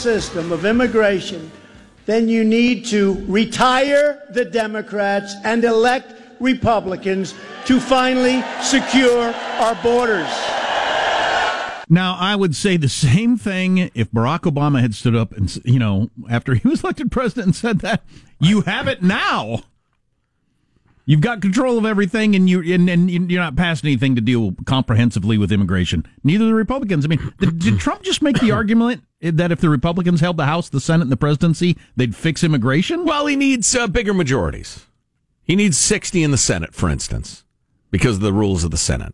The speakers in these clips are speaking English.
system of immigration, then you need to retire the Democrats and elect Republicans to finally secure our borders. Now, I would say the same thing if Barack Obama had stood up and, you know, after he was elected president and said that. You have it now. You've got control of everything, and you and, and you're not passing anything to deal comprehensively with immigration. Neither the Republicans. I mean, did, did Trump just make the argument that if the Republicans held the House, the Senate, and the presidency, they'd fix immigration? Well, he needs uh, bigger majorities. He needs 60 in the Senate, for instance, because of the rules of the Senate.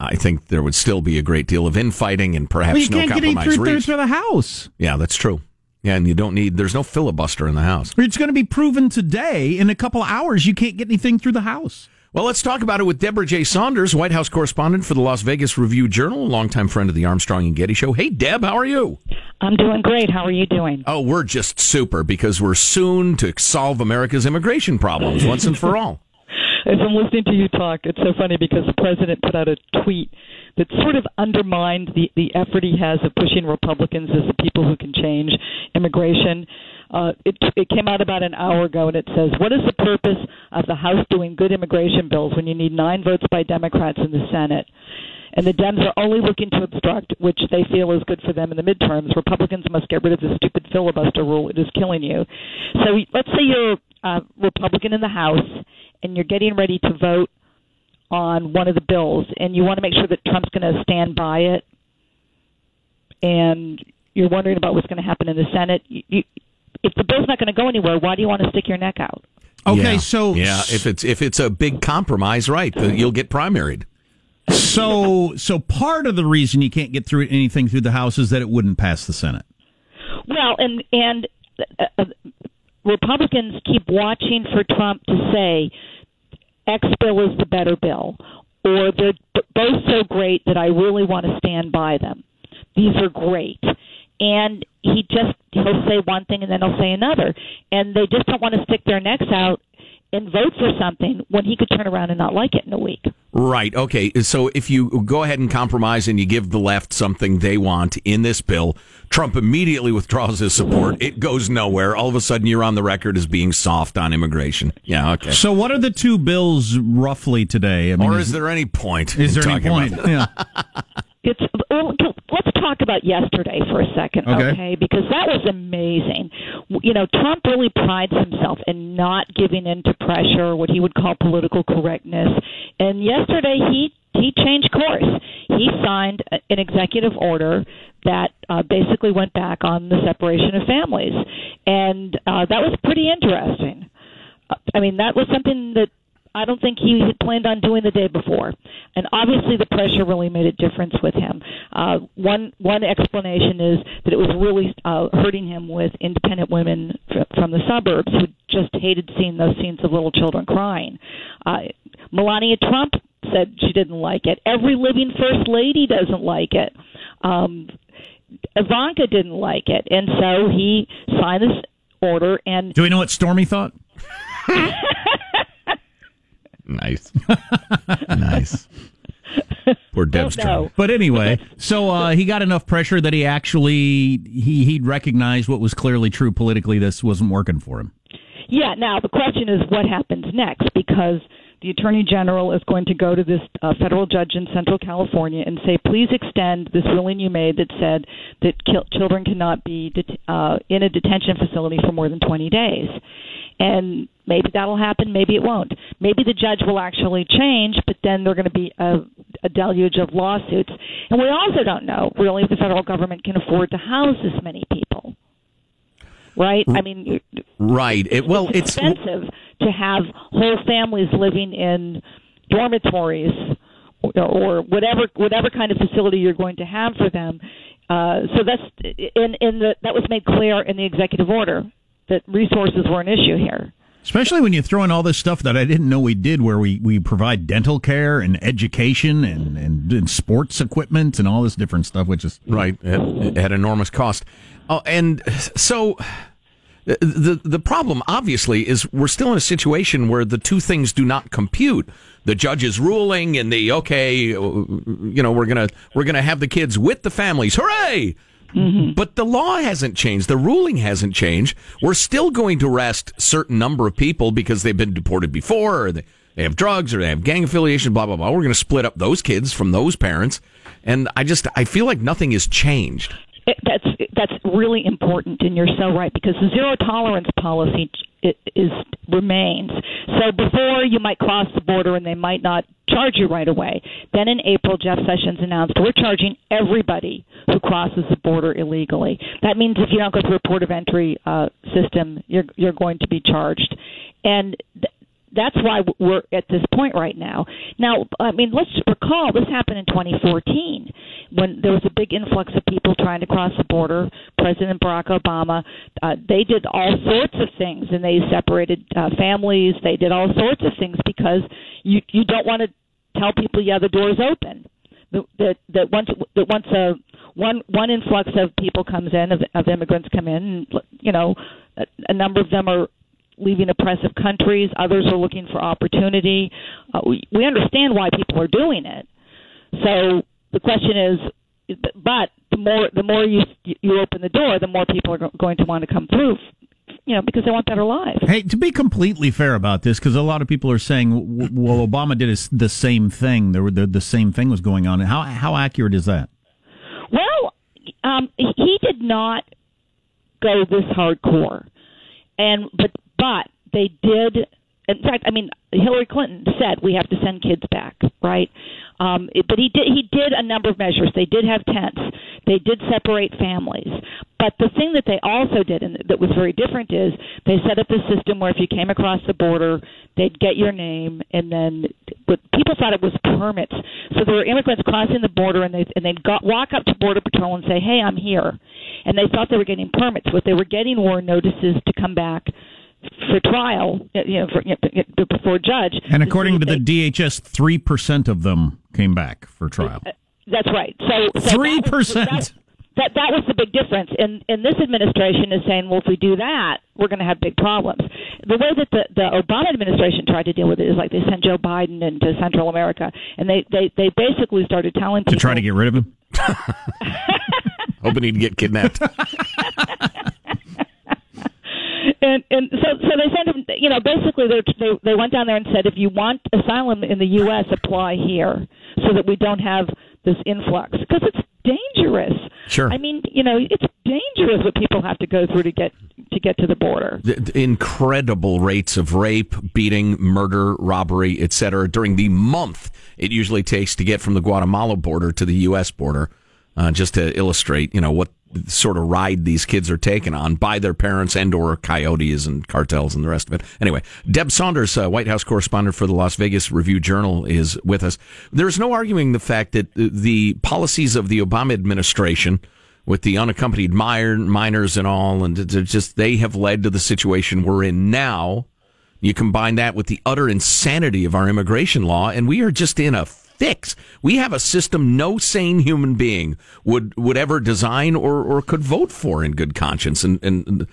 I think there would still be a great deal of infighting and perhaps well, you no can't compromise get reached. through the House. Yeah, that's true. Yeah, and you don't need. There's no filibuster in the House. It's going to be proven today. In a couple of hours, you can't get anything through the House. Well, let's talk about it with Debra J. Saunders, White House correspondent for the Las Vegas Review Journal, a longtime friend of the Armstrong and Getty Show. Hey, Deb, how are you? I'm doing great. How are you doing? Oh, we're just super because we're soon to solve America's immigration problems once and for all. As I'm listening to you talk, it's so funny because the president put out a tweet that sort of undermined the, the effort he has of pushing Republicans as the people who can change immigration. Uh, it, it came out about an hour ago, and it says, "What is the purpose of the House doing good immigration bills when you need nine votes by Democrats in the Senate?" And the Dems are only looking to obstruct, which they feel is good for them in the midterms. Republicans must get rid of the stupid filibuster rule; it is killing you. So let's say you're a Republican in the House and you're getting ready to vote on one of the bills, and you want to make sure that Trump's going to stand by it, and you're wondering about what's going to happen in the Senate. You, you, if the bill's not going to go anywhere, why do you want to stick your neck out? Okay, Yeah. so yeah, if it's if it's a big compromise, right, you'll get primaried. so so part of the reason you can't get through anything through the House is that it wouldn't pass the Senate. Well, and and uh, uh, Republicans keep watching for Trump to say X bill is the better bill, or they're both so great that I really want to stand by them. These are great, and he just he'll say one thing and then he'll say another, and they just don't want to stick their necks out and vote for something when he could turn around and not like it in a week. Right. Okay. So if you go ahead and compromise and you give the left something they want in this bill, Trump immediately withdraws his support. It goes nowhere. All of a sudden, you're on the record as being soft on immigration. Yeah. Okay. So what are the two bills roughly today? I mean, or is there any point? is there any point? about? Yeah. It's well, let's talk about yesterday for a second, Okay. okay? Because that was amazing. You know, Trump really prides himself in not giving in to pressure, what he would call political correctness. And yesterday he he changed course. He signed an executive order that uh, basically went back on the separation of families, and uh, that was pretty interesting. Uh, I mean, that was something that I don't think he had planned on doing the day before, and obviously the pressure really made a difference with him. Uh, one one explanation is that it was really uh, hurting him with independent women f- from the suburbs who just hated seeing those scenes of little children crying. Uh, Melania Trump said she didn't like it. Every living first lady doesn't like it. Um, Ivanka didn't like it, and so he signed this order and Do we know what Stormy thought? Nice. nice. Poor Deb's trying. But anyway, so uh, he got enough pressure that he actually he he'd recognized what was clearly true politically. This wasn't working for him. Yeah. Now the question is, what happens next? Because the attorney general is going to go to this uh, federal judge in Central California and say, please extend this ruling you made that said that ki- children cannot be det- uh, in a detention facility for more than 20 days. And maybe that'll happen, maybe it won't. Maybe the judge will actually change, but then there are going to be a, a deluge of lawsuits. And we also don't know really if the federal government can afford to house this many people. Right? I mean, Right. It, well, it's it's expensive to have whole families living in dormitories or, or whatever whatever kind of facility you're going to have for them. Uh, so that's in in the that was made clear in the executive order that resources were an issue here. Especially when you throw in all this stuff that I didn't know we did, where we, we provide dental care and education and, and, and sports equipment and all this different stuff, which is right. It, it had enormous cost. Oh, and so uh, The the problem obviously is we're still in a situation where the two things do not compute. The judge is ruling and the okay, uh, you know, we're going to we're going to have the kids with the families. Hooray! Mm-hmm. But the law hasn't changed. The ruling hasn't changed. We're still going to arrest certain number of people because they've been deported before or they, they have drugs or they have gang affiliation, blah, blah, blah. We're going to split up those kids from those parents. And I just, I feel like nothing has changed. It, that's that's really important, and you're so right because the zero tolerance policy is remains. So before you might cross the border and they might not charge you right away. Then in April, Jeff Sessions announced we're charging everybody who crosses the border illegally. That means if you don't go through a port of entry uh, system, you're you're going to be charged, and. Th- that's why we're at this point right now. Now, I mean, let's recall this happened in 2014 when there was a big influx of people trying to cross the border. President Barack Obama, uh, they did all sorts of things, and they separated uh, families. They did all sorts of things because you you don't want to tell people, yeah, the door's open. That that once that once a one one influx of people comes in of, of immigrants come in, you know, a, a number of them are leaving oppressive countries. Others are looking for opportunity. Uh, we, we understand why people are doing it. So the question is, but the more the more you you open the door, the more people are going to want to come through. You know, because they want better lives. Hey, to be completely fair about this, because a lot of people are saying, well, Obama did the same thing. There were the, the same thing was going on. How how accurate is that? Well, um, he did not go this hardcore, and but but they did. In fact, I mean, Hillary Clinton said we have to send kids back, right? Um, it, but he did he did a number of measures. They did have tents. They did separate families. But the thing that they also did, and that was very different, is they set up the system where if you came across the border, they'd get your name, and then but people thought it was permits. So there were immigrants crossing the border, and they and they'd got, walk up to border patrol and say, "Hey, I'm here," and they thought they were getting permits. What they were getting were notices to come back for trial, you know, for, you know, before judge. And according to, to the DHS, three percent of them came back for trial. Uh, that's right. So three so percent. That, that was the big difference. And and this administration is saying, well, if we do that, we're going to have big problems. The way that the the Obama administration tried to deal with it is like they sent Joe Biden into Central America, and they they they basically started telling people to try to get rid of him. Hoping he'd get kidnapped. and and so so they sent him. You know, basically they they they went down there and said, if you want asylum in the U.S., apply here, so that we don't have this influx because it's dangerous. Sure. I mean, you know, it's dangerous what people have to go through to get to get to the border. The, the incredible rates of rape, beating, murder, robbery, etc. during the month it usually takes to get from the Guatemala border to the U.S. border. Uh, just to illustrate, you know, what sort of ride these kids are taken on by their parents and or coyotes and cartels and the rest of it. Anyway, Deb Saunders, uh, White House correspondent for the Las Vegas Review Journal, is with us. There's no arguing the fact that the policies of the Obama administration with the unaccompanied minors and all, and just they have led to the situation we're in now. You combine that with the utter insanity of our immigration law, and we are just in a fix. We have a system no sane human being would would ever design or, or could vote for in good conscience, and, and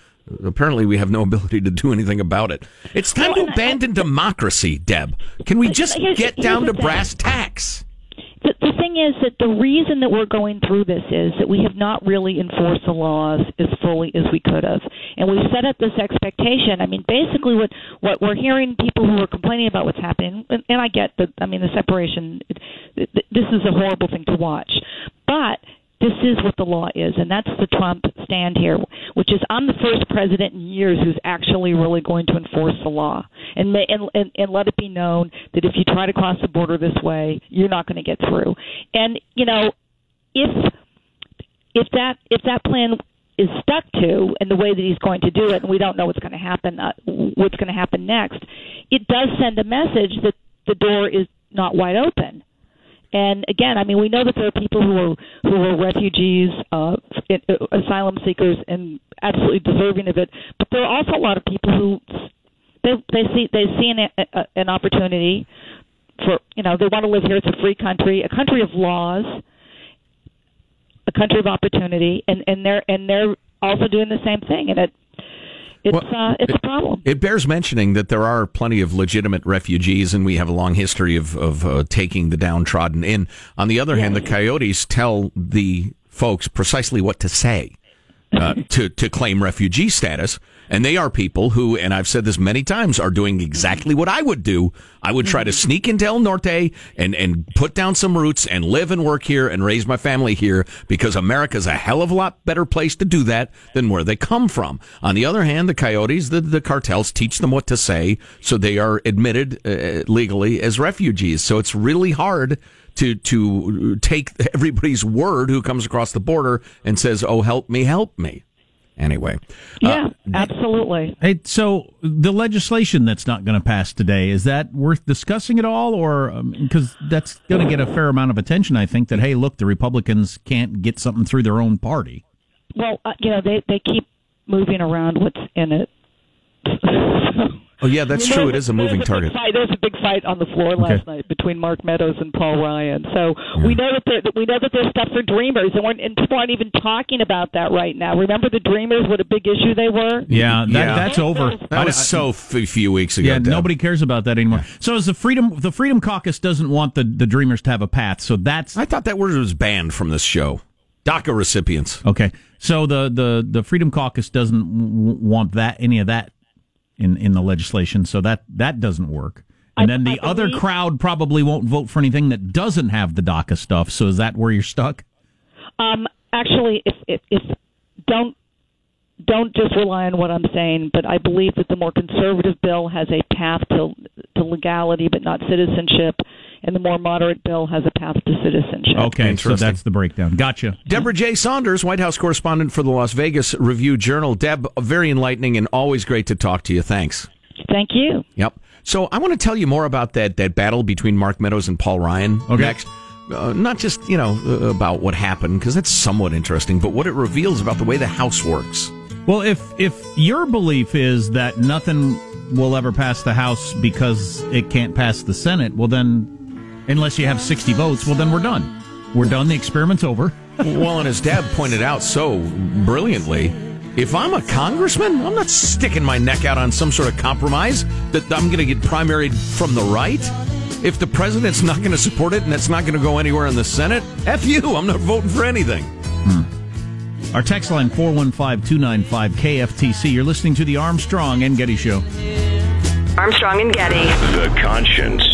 apparently we have no ability to do anything about it. It's time to abandon democracy, Deb. Can we just get down to brass tacks? The, the thing is that the reason that we're going through this is that we have not really enforced the laws as fully as we could have, and we've set up this expectation. I mean, basically, what what we're hearing people who are complaining about what's happening, and, and I get that. I mean, the separation. It, it, this is a horrible thing to watch, but this is what the law is, and that's the Trump stand here, which is I'm the first president in years who's actually really going to enforce the law and, and, and and let it be known that if you try to cross the border this way, you're not going to get through. And you know, if if that if that plan is stuck to and the way that he's going to do it, and we don't know what's going to happen, uh, what's going to happen next, it does send a message that the door is not wide open and again, I mean, we know that there are people who are who are refugees, uh, asylum seekers, and absolutely deserving of it. But there are also a lot of people who they they see they see an, a, an opportunity for you know they want to live here. It's a free country, a country of laws, a country of opportunity, and and they're and they're also doing the same thing. And it it's uh, it's a problem. It bears mentioning that there are plenty of legitimate refugees, and we have a long history of of uh, taking the downtrodden in. On the other hand, the coyotes tell the folks precisely what to say uh, to to claim refugee status, and they are people who, and I've said this many times, are doing exactly what I would do. I would try to sneak into El Norte and and put down some roots and live and work here and raise my family here because America's a hell of a lot better place to do that than where they come from. On the other hand, the coyotes, the the cartels teach them what to say, so they are admitted uh, legally as refugees. So it's really hard to to take everybody's word who comes across the border and says, "Oh, help me, help me." Anyway, yeah, absolutely. Hey, so the legislation that's not going to pass today is that worth discussing at all, or because um, that's going to get a fair amount of attention? I think that hey, look, the Republicans can't get something through their own party. Well, uh, you know, they they keep moving around what's in it. Oh yeah, that's true. It is a moving there's target. A fight, there's a big fight on the floor last Okay. night between Mark Meadows and Paul Ryan. So we know that, they're- that we know that their stuff for dreamers, and, we're, and people aren't even talking about that right now. Remember the dreamers? What a big issue they were. Yeah, that, Yeah. that's over. That was so f- few weeks ago. Yeah, Deb. nobody cares about that anymore. So, as the freedom, the Freedom Caucus doesn't want the, the Dreamers to have a path. So that's I thought that word was banned from this show. DACA recipients. okay. So the the the Freedom Caucus doesn't w- want that any of that in in the legislation. So that that doesn't work. And I- then the other crowd probably won't vote for anything that doesn't have the DACA stuff. So is that where you're stuck? Um, actually, if, if, if don't don't just rely on what I'm saying, but I believe that the more conservative bill has a path to to legality, but not citizenship, and the more moderate bill has a path to citizenship. Okay, so that's the breakdown. Gotcha. Debra J. Saunders, White House correspondent for the Las Vegas Review Journal. Deb, very enlightening and always great to talk to you. Thanks. Thank you. Yep. So I want to tell you more about that that battle between Mark Meadows and Paul Ryan Okay. next. Uh, not just you know uh, about what happened because that's somewhat interesting, but what it reveals about the way the House works. Well, if if your belief is that nothing will ever pass the House because it can't pass the Senate, well then, unless you have sixty votes, well then we're done. We're done. The experiment's over. well, and as Deb pointed out so brilliantly, if I'm a congressman, I'm not sticking my neck out on some sort of compromise that I'm going to get primaried from the right. If the president's not going to support it and it's not going to go anywhere in the Senate, F you, I'm not voting for anything. Hmm. Our text line 415-295-KFTC. You're listening to the Armstrong and Getty Show. Armstrong and Getty. The conscience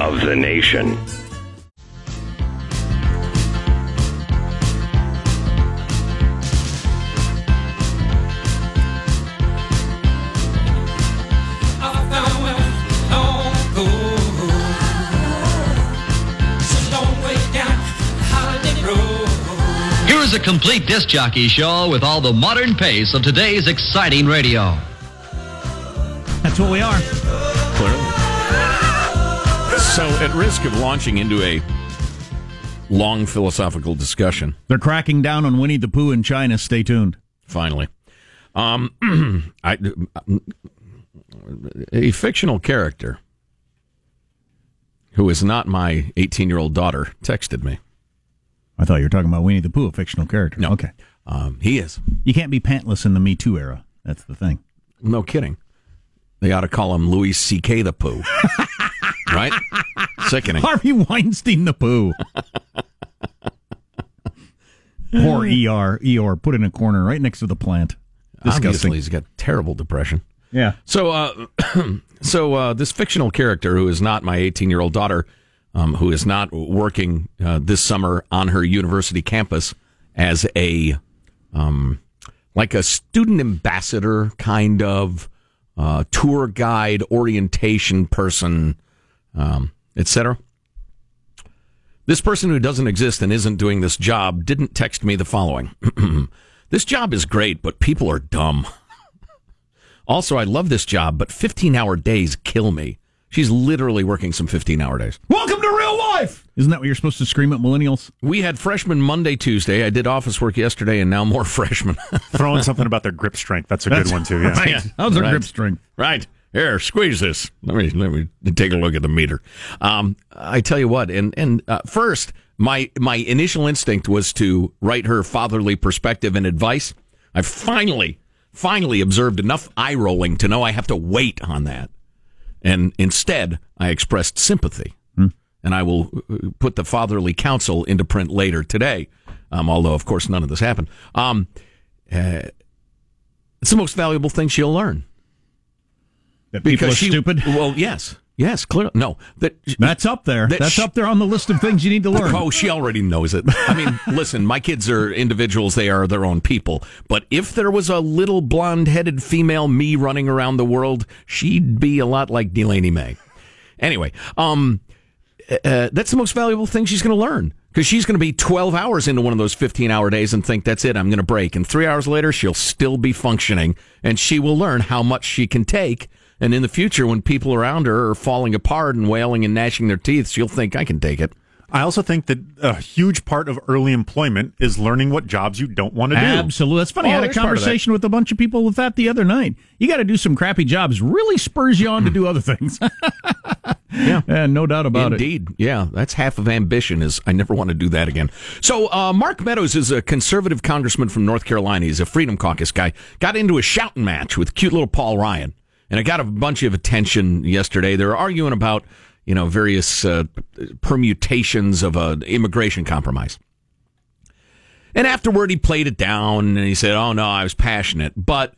of the nation. Here is a complete disc jockey show with all the modern pace of today's exciting radio. That's what we are. So, at risk of launching into a long philosophical discussion, They're cracking down on Winnie the Pooh in China. Stay tuned. finally, um, I, a fictional character who is not my 18 year old daughter texted me. I thought you were talking about Winnie the Pooh, a fictional character. No. Okay. Um, he is. You can't be pantless in the Me Too era. That's the thing. No kidding. They ought to call him Louis C.K. the Pooh. right? Sickening. Harvey Weinstein the Pooh. Poor ER. ER put in a corner right next to the plant. Obviously, he's got terrible depression. Yeah. So, uh, so uh, this fictional character, who is not my 18 year old daughter, um, who is not working uh, this summer on her university campus as a um, like a student ambassador kind of uh, tour guide, orientation person, um, etc. This person who doesn't exist and isn't doing this job didn't text me the following. this job is great, but people are dumb. Also, I love this job, but 15 hour days kill me. She's literally working some 15 hour days. Welcome to real life. Isn't that what you're supposed to scream at millennials? We had freshman Monday, Tuesday. I did office work yesterday, and now more freshmen. Throwing something about their grip strength. That's a good one, too. Yeah. Yeah, How's our right. grip strength? Right. Here, squeeze this. Let me let me take a look at the meter. Um, I tell you what, and and uh, first, my my initial instinct was to write her fatherly perspective and advice. I finally finally observed enough eye rolling to know I have to wait on that. And instead, I expressed sympathy. And I will uh, put the fatherly counsel into print later today, um, although, of course, none of this happened. Um, uh, it's the most valuable thing she'll learn. That people are she, stupid. Well, yes. Yes, clearly. No. That, That's up there. That That's sh- up there on the list of things you need to learn. Oh, she already knows it. I mean, listen, my kids are individuals. They are their own people. But if there was a little blonde headed female me running around the world, she'd be a lot like Delaney May. Anyway, um, uh, that's the most valuable thing she's going to learn because she's going to be 12 hours into one of those 15 hour days and think that's it i'm going to break and three hours later she'll still be functioning and she will learn how much she can take and in the future when people around her are falling apart and wailing and gnashing their teeth she'll think i can take it I also think that a huge part of early employment is learning what jobs you don't want to do. Absolutely. That's funny. Oh, I had a there's part of that. conversation with a bunch of people with that the other night. You got to do some crappy jobs. Really spurs you on to do other things. Yeah. And no doubt about it. Indeed. Yeah, that's half of ambition is I never want to do that again. So uh, Mark Meadows is a conservative congressman from North Carolina. He's a Freedom Caucus guy. Got into a shouting match with cute little Paul Ryan. And it got a bunch of attention yesterday. They're arguing about, you know, various uh, permutations of an immigration compromise. And afterward, he played it down and he said, Oh, no, I was passionate. But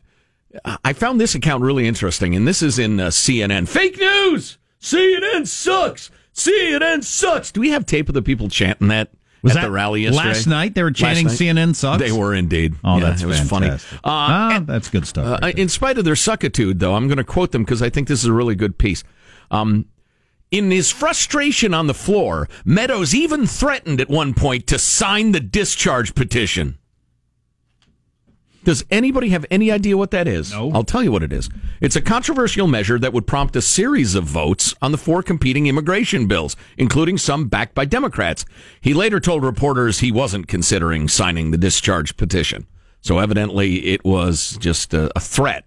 I found this account really interesting. And this is in uh, CNN. Fake news! CNN sucks! CNN sucks! Do we have tape of the people chanting that Was at that the rally yesterday? last night? They were chanting night? CNN sucks? They were indeed. Oh, Yeah, that's it was fantastic. funny. Uh, ah, that's good stuff. uh, right there. in spite of their suckitude, though, I'm going to quote them because I think this is a really good piece. Um, in his frustration on the floor, Meadows even threatened at one point to sign the discharge petition. Does anybody have any idea what that is? No. I'll tell you what it is. It's a controversial measure that would prompt a series of votes on the four competing immigration bills, including some backed by Democrats. He later told reporters he wasn't considering signing the discharge petition. So evidently it was just a, a threat.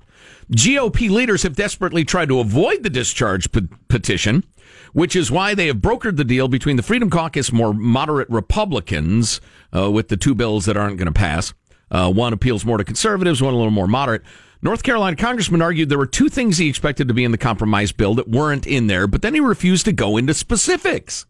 GOP leaders have desperately tried to avoid the discharge pe- petition, which is why they have brokered the deal between the Freedom Caucus, more moderate Republicans, uh, with the two bills that aren't going to pass. Uh, one appeals more to conservatives, one a little more moderate. North Carolina congressman argued there were two things he expected to be in the compromise bill that weren't in there, but then he refused to go into specifics.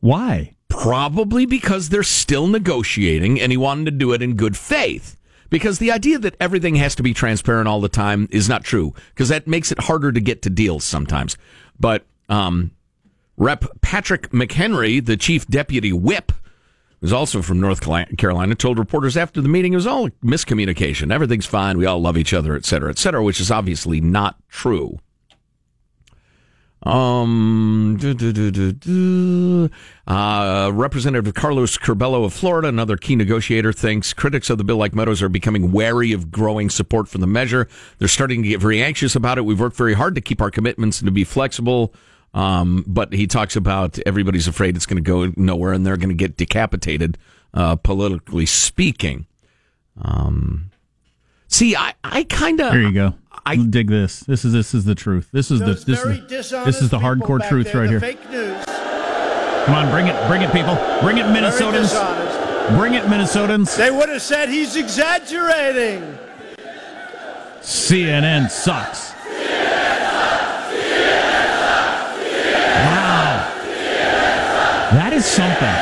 Why? Probably because they're still negotiating and he wanted to do it in good faith. Because the idea that everything has to be transparent all the time is not true, because that makes it harder to get to deals sometimes. But um, Rep. Patrick McHenry, the chief deputy whip, who's also from North Carolina, told reporters after the meeting it was all miscommunication. Everything's fine. We all love each other, et cetera, et cetera, which is obviously not true. Um, do, do, do. Uh, Representative Carlos Curbelo of Florida, another key negotiator, thinks critics of the bill like Meadows are becoming wary of growing support for the measure. They're starting to get very anxious about it. We've worked very hard to keep our commitments and to be flexible. Um, but he talks about everybody's afraid it's going to go nowhere and they're going to get decapitated, uh, politically speaking. Um, see, I, I kind of. Here you go. I- dig this. This is this is the truth. This is the this is the, this is the hardcore truth there, right here. Fake news. Come on, bring it, bring it, people, bring it, Minnesotans, bring it, Minnesotans. They would have said he's exaggerating. CNN sucks. Wow, that is something.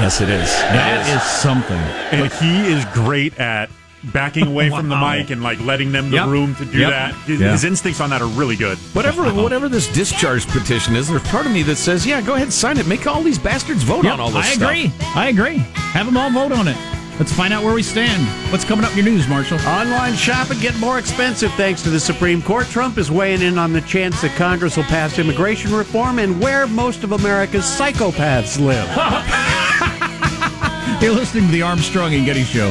Yes, it is. That is something. And he is great at backing away from the mic and like letting them the Yep. room to do Yep. that. His, Yeah. his instincts on that are really good. Whatever, uh-huh. whatever this discharge petition is, there's part of me that says, "Yeah, go ahead, sign it. Make all these bastards vote Yep, on all this stuff. I stuff." agree. I agree. Have them all vote on it. Let's find out where we stand. What's coming up in your news, Marshall? Online shopping get more expensive thanks to the Supreme Court. Trump is weighing in on the chance that Congress will pass immigration reform and where most of America's psychopaths live. You're listening to the Armstrong and Getty Show.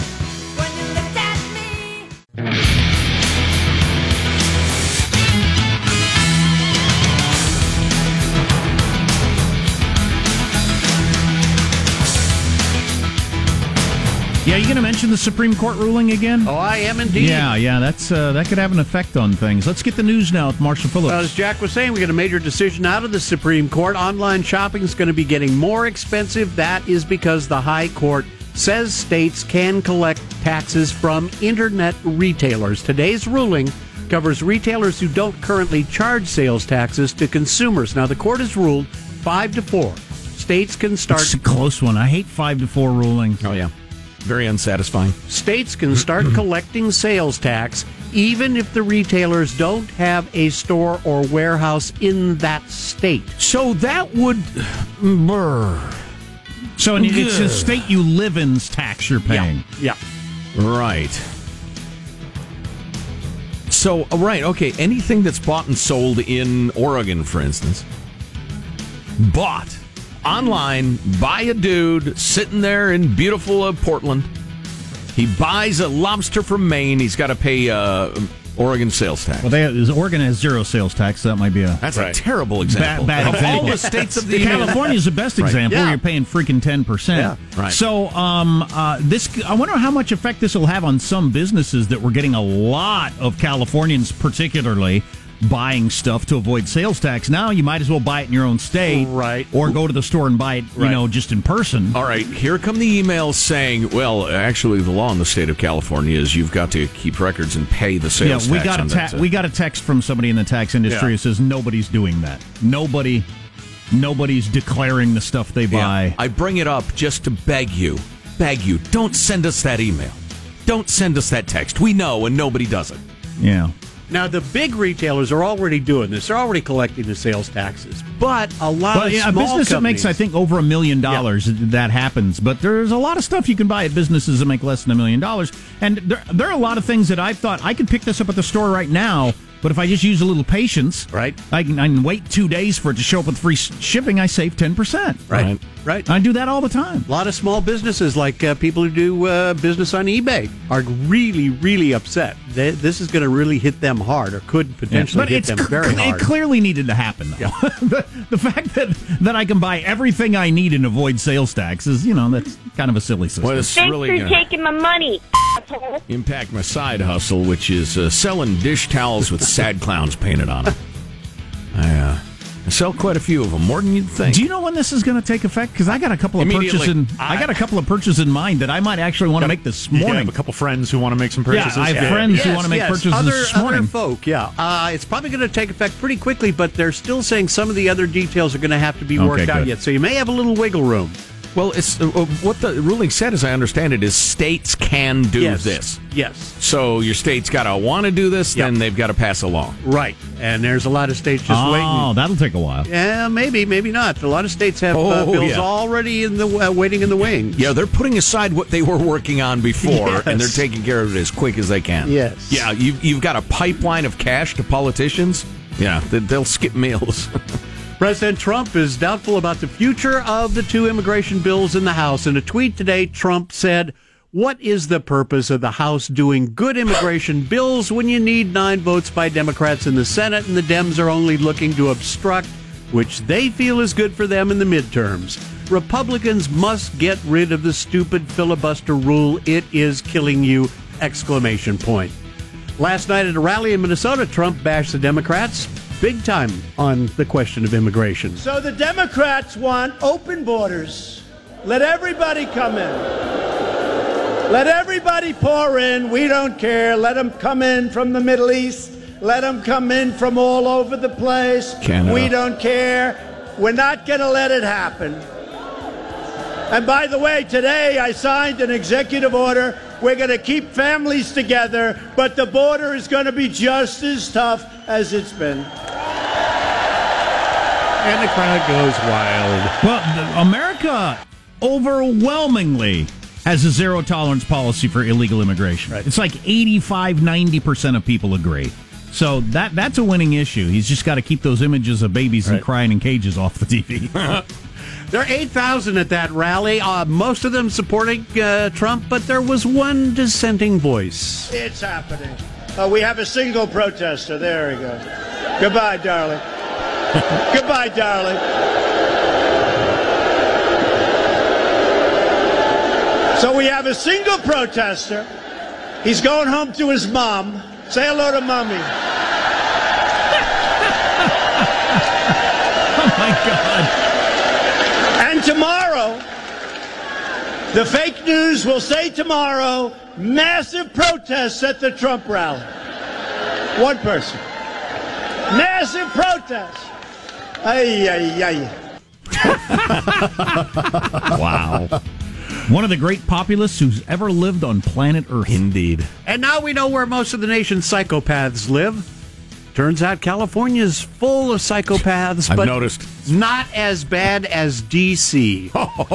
Yeah, you going to mention the Supreme Court ruling again? Oh, I am indeed. Yeah, yeah, that's uh, that could have an effect on things. Let's get the news now with Marshall Phillips. Well, as Jack was saying, we got a major decision out of the Supreme Court. Online shopping is going to be getting more expensive. That is because the High Court says states can collect taxes from internet retailers. Today's ruling covers retailers who don't currently charge sales taxes to consumers. Now, the court has ruled five to four. States can start. It's a close one. I hate five to four rulings. Oh yeah, very unsatisfying. States can start collecting sales tax even if the retailers don't have a store or warehouse in that state. So that would. Brr. So it's the state you live in's tax you're paying. Yeah. Right. So, uh, right, okay, anything that's bought and sold in Oregon, for instance, bought online by a dude sitting there in beautiful uh, Portland. He buys a lobster from Maine. He's got to pay uh, Oregon sales tax. Well, they, Oregon has zero sales tax. So that might be a That's a terrible example. Bad, bad of example. all the states of the California is the best Right. example. Yeah. Where you're paying freaking ten percent. Yeah. Right. So, um, uh, this I wonder how much effect this will have on some businesses that were getting a lot of Californians, particularly buying stuff to avoid sales tax. Now you might as well buy it in your own state, Right. Or go to the store and buy it, you Right. know, just in person. All right, here come the emails saying, well, actually, the law in the state of California is you've got to keep records and pay the Yeah, sales we tax. got a ta- we got a text from somebody in the tax industry Yeah. who says nobody's doing that. Nobody, nobody's declaring the stuff they Yeah. buy. I bring it up just to beg you, beg you, don't send us that email. Don't send us that text. We know, and nobody does it. Yeah. Now, the big retailers are already doing this. They're already collecting the sales taxes. But a lot Well, of yeah, a small business that makes, I think, over a million dollars, that happens. But there's a lot of stuff you can buy at businesses that make less than a million dollars. And there, there are a lot of things that I've thought I could pick this up at the store right now. But if I just use a little patience, Right. I can, I can wait two days for it to show up with free shipping. I save ten percent. Right. Right. I do that all the time. A lot of small businesses, like uh, people who do uh, business on eBay, are really, really upset. They, this is going to really hit them hard, or could potentially but hit it's them cl- very hard. it clearly needed to happen. Though. the, the fact that that I can buy everything I need and avoid sales tax is, you know, that's kind of a silly system. Well, it's Thanks really for gonna taking my money, asshole. impact my side hustle, which is uh, selling dish towels with sad clowns painted on them. I, uh, I sell quite a few of them, more than you'd think. Do you know when this is going to take effect? Because I got a couple of Immediately. purchases. In, I, got a couple of purchases in mind that I might actually want to make this You morning. have a couple friends who want to make some Yeah, purchases. I have friends who want to make purchases other, this Other folk, yeah. Uh, it's probably going to take effect pretty quickly, but they're still saying some of the other details are going to have to be Okay, worked out good. yet. So you may have a little wiggle room. Well, it's uh, uh, what the ruling said, as I understand it, is states can do yes. this. Yes. So your state's got to want to do this, then they've got to pass a law. Right. And there's a lot of states just oh, waiting. Oh, that'll take a while. Yeah, maybe, maybe not. A lot of states have uh, Oh, bills yeah. already in the uh, waiting in the wings. Yeah, they're putting aside what they were working on before, Yes. and they're taking care of it as quick as they can. Yes. Yeah, you, you've got a pipeline of cash to politicians. Yeah, they'll skip meals. President Trump is doubtful about the future of the two immigration bills in the House. In a tweet today, Trump said, What is the purpose of the House doing good immigration bills when you need nine votes by Democrats in the Senate and the Dems are only looking to obstruct, which they feel is good for them in the midterms? Republicans must get rid of the stupid filibuster rule. It is killing you! Exclamation point. Last night at a rally in Minnesota, Trump bashed the Democrats big time on the question of immigration. So the Democrats want open borders. Let everybody come in. Let everybody pour in. We don't care. Let them come in from the Middle East. Let them come in from all over the place. Canada. We don't care. We're not going to let it happen. And by the way, today I signed an executive order. We're going to keep families together, but the border is going to be just as tough as it's been. And the crowd goes wild. Well, America overwhelmingly has a zero tolerance policy for illegal immigration. It's like 85, 90% of people agree. So that that's a winning issue. He's just got to keep those images of babies and crying in cages off the TV. There are 8,000 at that rally, uh, most of them supporting uh, Trump, but there was one dissenting voice. It's happening. Oh, we have a single protester. There he goes. Goodbye, darling. Goodbye, darling. So we have a single protester. He's going home to his mom. Say hello to mommy. oh my God. And tomorrow, The fake news will say tomorrow massive protests at the Trump rally. One person. Massive protests. Ay, ay, ay. Wow. One of the great populists who's ever lived on planet Earth. Indeed. And now we know where most of the nation's psychopaths live. Turns out California's full of psychopaths, I've but noticed. not as bad as D.C.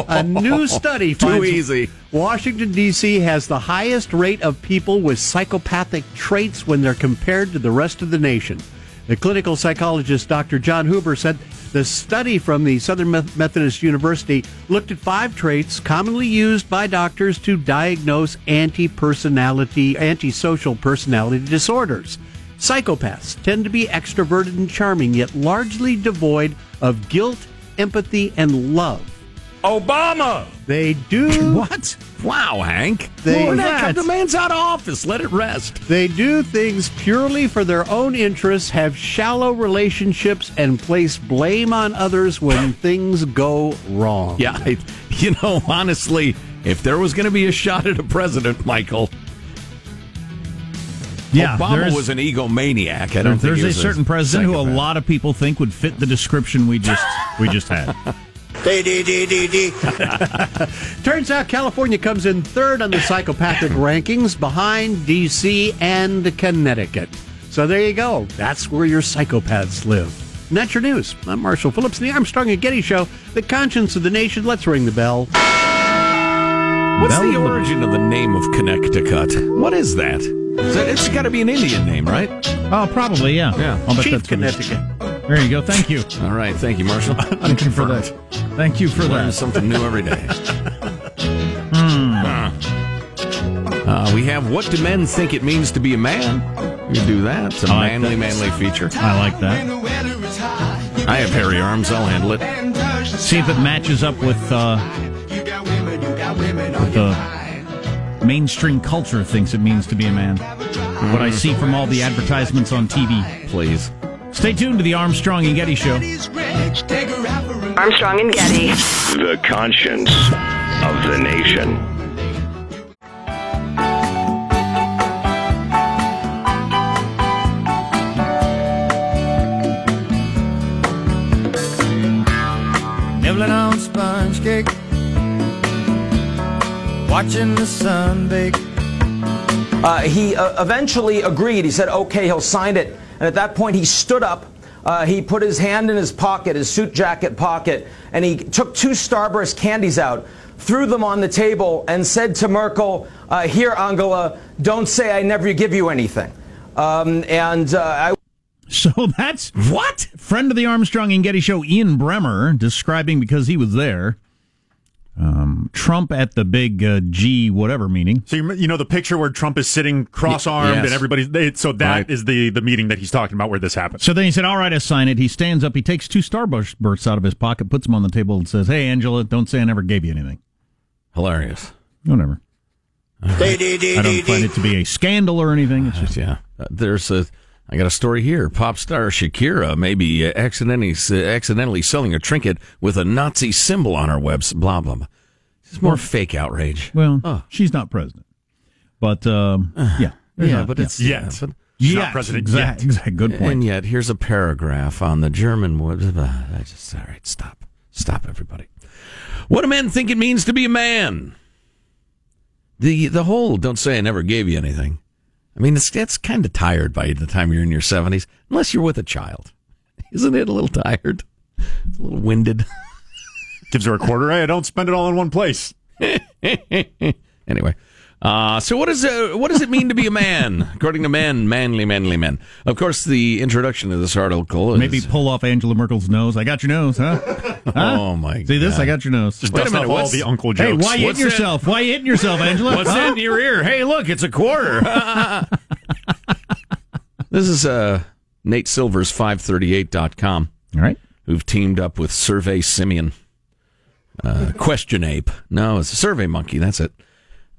A new study Too finds easy. Washington, D.C. has the highest rate of people with psychopathic traits when they're compared to the rest of the nation. The clinical psychologist Dr. John Huber said the study from the Southern Methodist University looked at five traits commonly used by doctors to diagnose anti personality, antisocial personality disorders. Psychopaths tend to be extroverted and charming, yet largely devoid of guilt, empathy, and love. Obama. They do What? Wow, Hank. They- Lord, heck, What? the man's out of office. Let it rest. They do things purely for their own interests, have shallow relationships, and place blame on others when things go wrong. Yeah, I, you know, honestly, if there was going to be a shot at a president, Michael, Yeah, Obama was an egomaniac. I don't think There's he a was certain president who a psychopath. lot of people think would fit the description we just we just had. Turns out California comes in third on the psychopathic rankings behind D.C. and Connecticut. So there you go. That's where your psychopaths live. And that's your news. I'm Marshall Phillips, and the Armstrong and Getty Show, the conscience of the nation. Let's ring the bell. What's Bell the the- origin of the name of Connecticut? What is that? That it's got to be an Indian name, right? Oh, probably yeah. Yeah. I'll bet Chief that's what it is. Connecticut. There you go. Thank you. All right. Thank you, Marshall. Thank you for that. Thank you for Learn that. something new every day. Uh, we have What Do Men Think It Means to Be a Man? You do that. It's a I like manly, that. manly feature. I like that. I have hairy arms. I'll handle it. See if it matches up with uh, the mainstream culture thinks it means to be a man. What I see from all the advertisements on TV. Please. Stay tuned to the Armstrong and Getty Show. Armstrong and Getty. The conscience of the nation. Watching the sun bake. Uh, he uh, eventually agreed. He said, okay, he'll sign it. And at that point, he stood up. Uh, he put his hand in his pocket, his suit jacket pocket, and he took two Starburst candies out, threw them on the table, and said to Merkel, uh, Here, Angela, don't say I never give you anything. Um, and uh, I. So that's what friend of the Armstrong and Getty Show, Ian Bremmer, describing because he was there. Um, Trump at the big uh, G whatever meeting. So you, you know the picture where Trump is sitting cross-armed yes. and everybody's they, so that is Right. the the meeting that he's talking about where this happened. So then he said, "All right, I sign it." He stands up. He takes two Starbursts out of his pocket, puts them on the table, and says, "Hey, Angela, don't say I never gave you anything." Hilarious. Whatever. I don't find it to be a scandal or anything. It's just yeah. Uh, there's a. I got a story here. Pop star Shakira maybe uh, accidentally uh, accidentally selling a trinket with a Nazi symbol on her webs. Blah blah. blah. It's more fake outrage. well, she's not president, but um, yeah, There's Yeah, not- but it's Yet. yeah, but- She's Yet, not president exact- yet. exact- good point. And yet, here's a paragraph on the German web. I just all right. Stop. Stop, everybody. What do men think it means to be a man? The the whole don't say I never gave you anything. I mean, it's it's kind of tired by the time you're in your seventies, unless you're with a child. Isn't it a little tired? It's a little winded. Gives her a quarter. Hey, I don't spend it all in one place. anyway, uh, so what is uh, what does it mean to be a man? According to men, manly, manly men. Of course, the introduction to this article is maybe pull off Angela Merkel's nose. I got your nose, huh? Huh? Oh my! See this? God. I got your nose. Just dust off all the uncle Hey, jokes. why you What's hitting yourself? Why hitting yourself, Angela? What's Huh? in your ear? Hey, look, it's a quarter. this is uh, Nate Silver's 538.com. All right. Who've teamed up with Survey Simeon. Uh, question Ape. No, it's a Survey Monkey. That's it.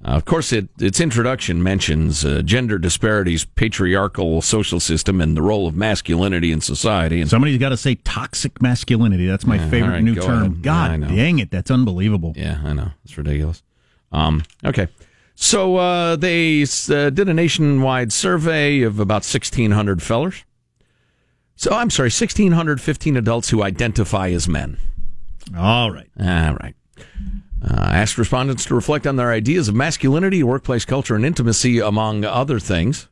Uh, of course, it, its introduction mentions uh, gender disparities, patriarchal social system, and the role of masculinity in society. And Somebody's got to say toxic masculinity. That's my Yeah, favorite right, new go term. ahead. God know. dang it, that's unbelievable. Yeah, I know. It's ridiculous. Um, okay. So uh, they uh, did a nationwide survey of about 1,600 fellers. So I'm sorry, 1,615 adults who identify as men. All right. All right. Uh, asked respondents to reflect on their ideas of masculinity, workplace culture, and intimacy, among other things.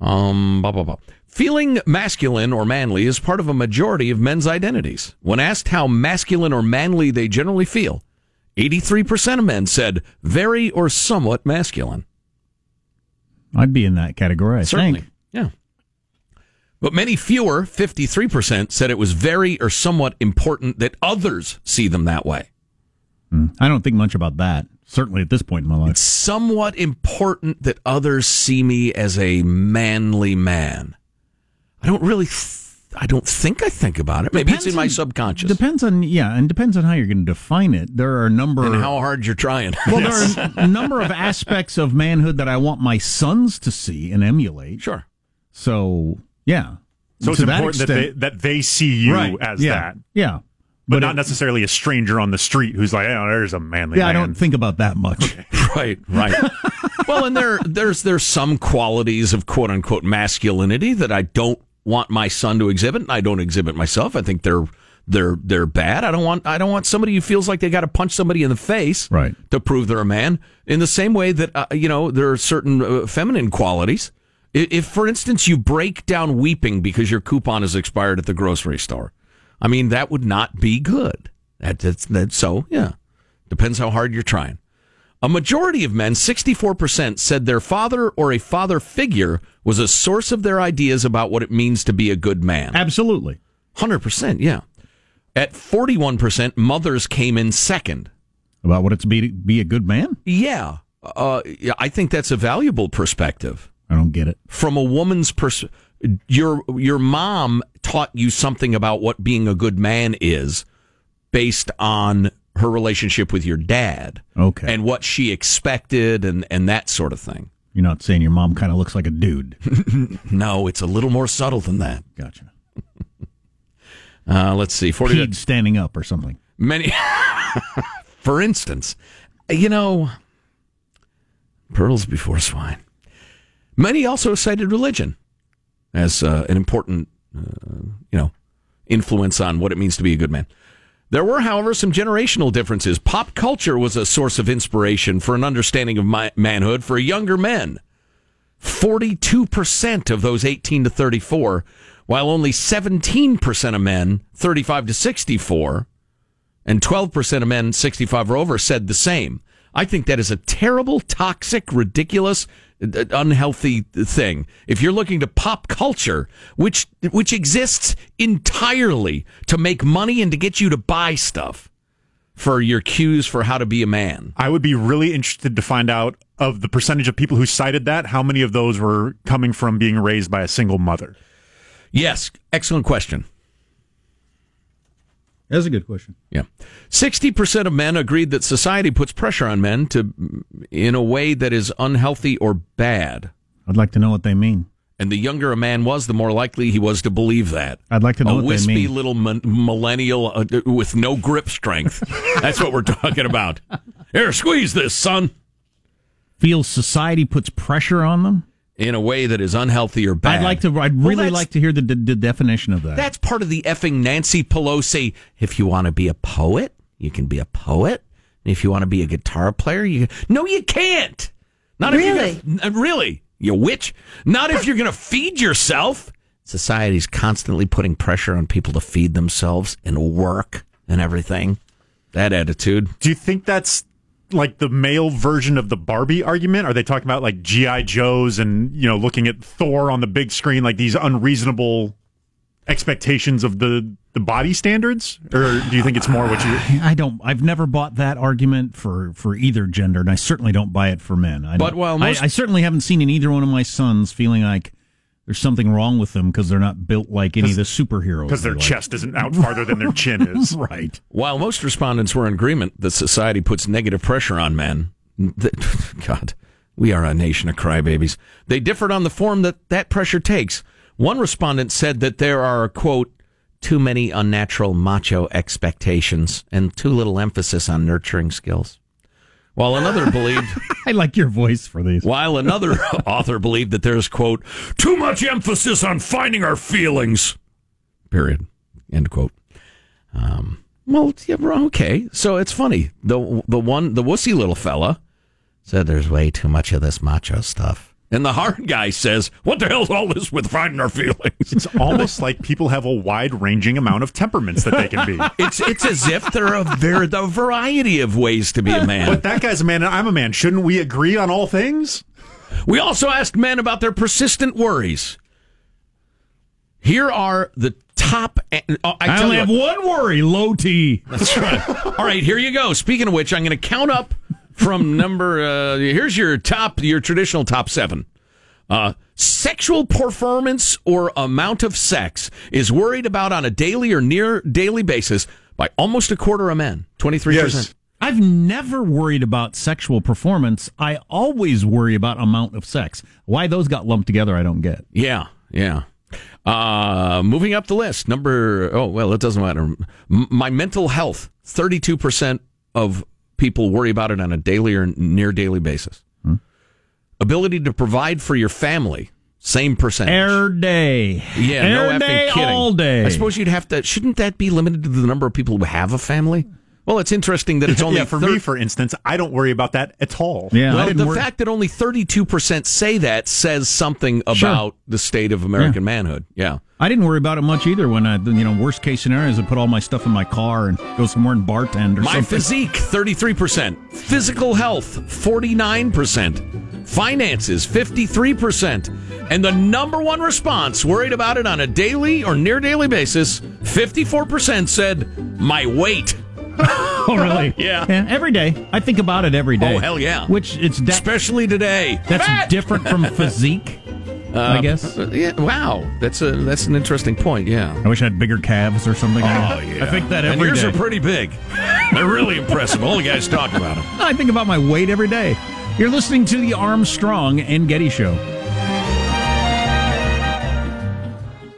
Um, blah, blah, blah. Feeling masculine or manly is part of a majority of men's identities. When asked how masculine or manly they generally feel, 83% of men said very or somewhat masculine. I'd be in that category, I Certainly. think. Yeah. But many fewer, 53%, said it was very or somewhat important that others see them that way. Hmm. I don't think much about that. Certainly at this point in my life. It's somewhat important that others see me as a manly man. I don't really, th- I don't think I think about it. Maybe Depends it's in my on- subconscious. Depends on yeah, and depends on how you're going to define it. There are a number and how hard you're trying. well, there are a number of aspects of manhood that I want my sons to see and emulate. Sure. So yeah. So it's that important that, they, that they see you Right. as Yeah. that. Yeah. But, But not it- necessarily a stranger on the street who's like, oh, there's a manly Yeah, I don't think about that much. right, right. well, and there, there's, there's some qualities of quote unquote masculinity that I don't want my son to exhibit, and I don't exhibit myself. I think they're, they're, they're bad. I don't want, I don't want somebody who feels like they got to punch somebody in the face, Right. to prove they're a man. In the same way that, uh, you know, there are certain uh, feminine qualities. If, for instance, you break down weeping because your coupon has expired at the grocery store, I mean, that would not be good. That, that's, that, so, yeah. Depends how hard you're trying. A majority of men, 64%, said their father or a father figure was a source of their ideas about what it means to be a good man. Absolutely. 100%, yeah. At 41%, mothers came in second. About what it's to be be a good man? Yeah. Uh, yeah, I think that's a valuable perspective. I don't get it. From a woman's pers- your your mom taught you something about what being a good man is based on her relationship with your dad. Okay. And what she expected and, and that sort of thing. You're not saying your mom kind of looks like a dude. No, it's a little more subtle than that. Gotcha. Uh, let's see. 40 Peed standing up or something. many for instance you know pearls before swine many also cited religion as uh, an important uh, you know influence on what it means to be a good man. There were however some generational differences. Pop culture was a source of inspiration for an understanding of my- manhood for younger men. 42% of those 18 to 34 while only 17% of men 35 to 64 and 12% of men 65 or over said the same. I think that is a terrible, toxic, ridiculous, Uh, unhealthy thing. If you're looking to pop culture, which which exists entirely to make money and to get you to buy stuff for your cues for how to be a man. I would be really interested to find out of the percentage of people who cited that, how many of those were coming from being raised by a single mother. Yes, excellent question. That's a good question. Yeah. 60% of men agreed that society puts pressure on men to in a way that is unhealthy or bad. I'd like to know what they mean. And the younger a man was, the more likely he was to believe that. I'd like to know a what they wispy mean. little millennial uh, with no grip strength. That's what we're talking about. Here, squeeze this, son. Feels society puts pressure on them? In a way that is unhealthy or bad. I'd like to. I'd really that's- like to hear the, the, the definition of that. That's part of the effing Nancy Pelosi. If you want to be a poet, you can be a poet. If you want to be a guitar player, you no, you can't. Not Really? you're gonna, really, you witch. Not if you're going to feed yourself. Society's constantly putting pressure on people to feed themselves and work and everything. That attitude. Do you think that's like the male version of the Barbie argument? Are they talking about like GI Joes and you know looking at Thor on the big screen like these unreasonable expectations of the the body standards, or do you think it's more what you? I don't. I've never bought that argument for for either gender, and I certainly don't buy it for men. I But, don't- most- I, I certainly haven't seen in either one of my sons feeling like there's something wrong with them because they're not built like any of the superheroes. Because their like. chest isn't out farther than their chin is. right. While most respondents were in agreement that society puts negative pressure on men, th- God, we are a nation of crybabies. They differed on the form that that pressure takes. One respondent said that there are, quote, too many unnatural macho expectations and too little emphasis on nurturing skills. While another believed, I like your voice for these. while another author believed that there's quote too much emphasis on finding our feelings. Period. End quote. Um, well, yeah, okay. So it's funny. The the one the wussy little fella said there's way too much of this macho stuff. And the hard guy says, "What the hell's all this with finding our feelings?" It's almost like people have a wide ranging amount of temperaments that they can be. It's it's as if there are a, ver- a variety of ways to be a man. But that guy's a man and I'm a man. Shouldn't we agree on all things? We also asked men about their persistent worries. Here are the top. oh, I, I, only have one worry: low T. That's right. All right, here you go. Speaking of which, I'm going to count up from number. Uh, here's your top, your traditional top seven. Uh, sexual performance or amount of sex is worried about on a daily or near daily basis by almost a quarter of men. Twenty three percent. I've never worried about sexual performance. I always worry about amount of sex. Why those got lumped together, I don't get. Yeah, yeah. Uh, moving up the list, number oh well, it doesn't matter. M- my mental health, thirty-two percent of people worry about it on a daily or near daily basis. Ability to provide for your family, same percentage. Air day. yeah, no Air effing day kidding. all day. I suppose you'd have to. Shouldn't that be limited to the number of people who have a family? Well, it's interesting that it's only yeah, for thir- me, for instance, I don't worry about that at all. Yeah, well, the worry- fact that only 32% say that says something about the state of American manhood. Yeah. I didn't worry about it much either. When I, you know, worst case scenario is I put all my stuff in my car and go somewhere and bartend or My something. physique, 33%. Physical health, 49%. Finances, 53%. And the number one response, worried about it on a daily or near daily basis, 54% said, my weight. oh, really? Yeah. Every day, I think about it every day. Oh, hell yeah. Which it's that, Especially today. that's Fat! different from physique. I guess. Uh, yeah, wow. That's a that's an interesting point, yeah. I wish I had bigger calves or something. Oh, I, yeah. I think that and every yours day. are pretty big. They're really impressive. All the guys talk about them. I think about my weight every day. You're listening to the Armstrong and Getty Show.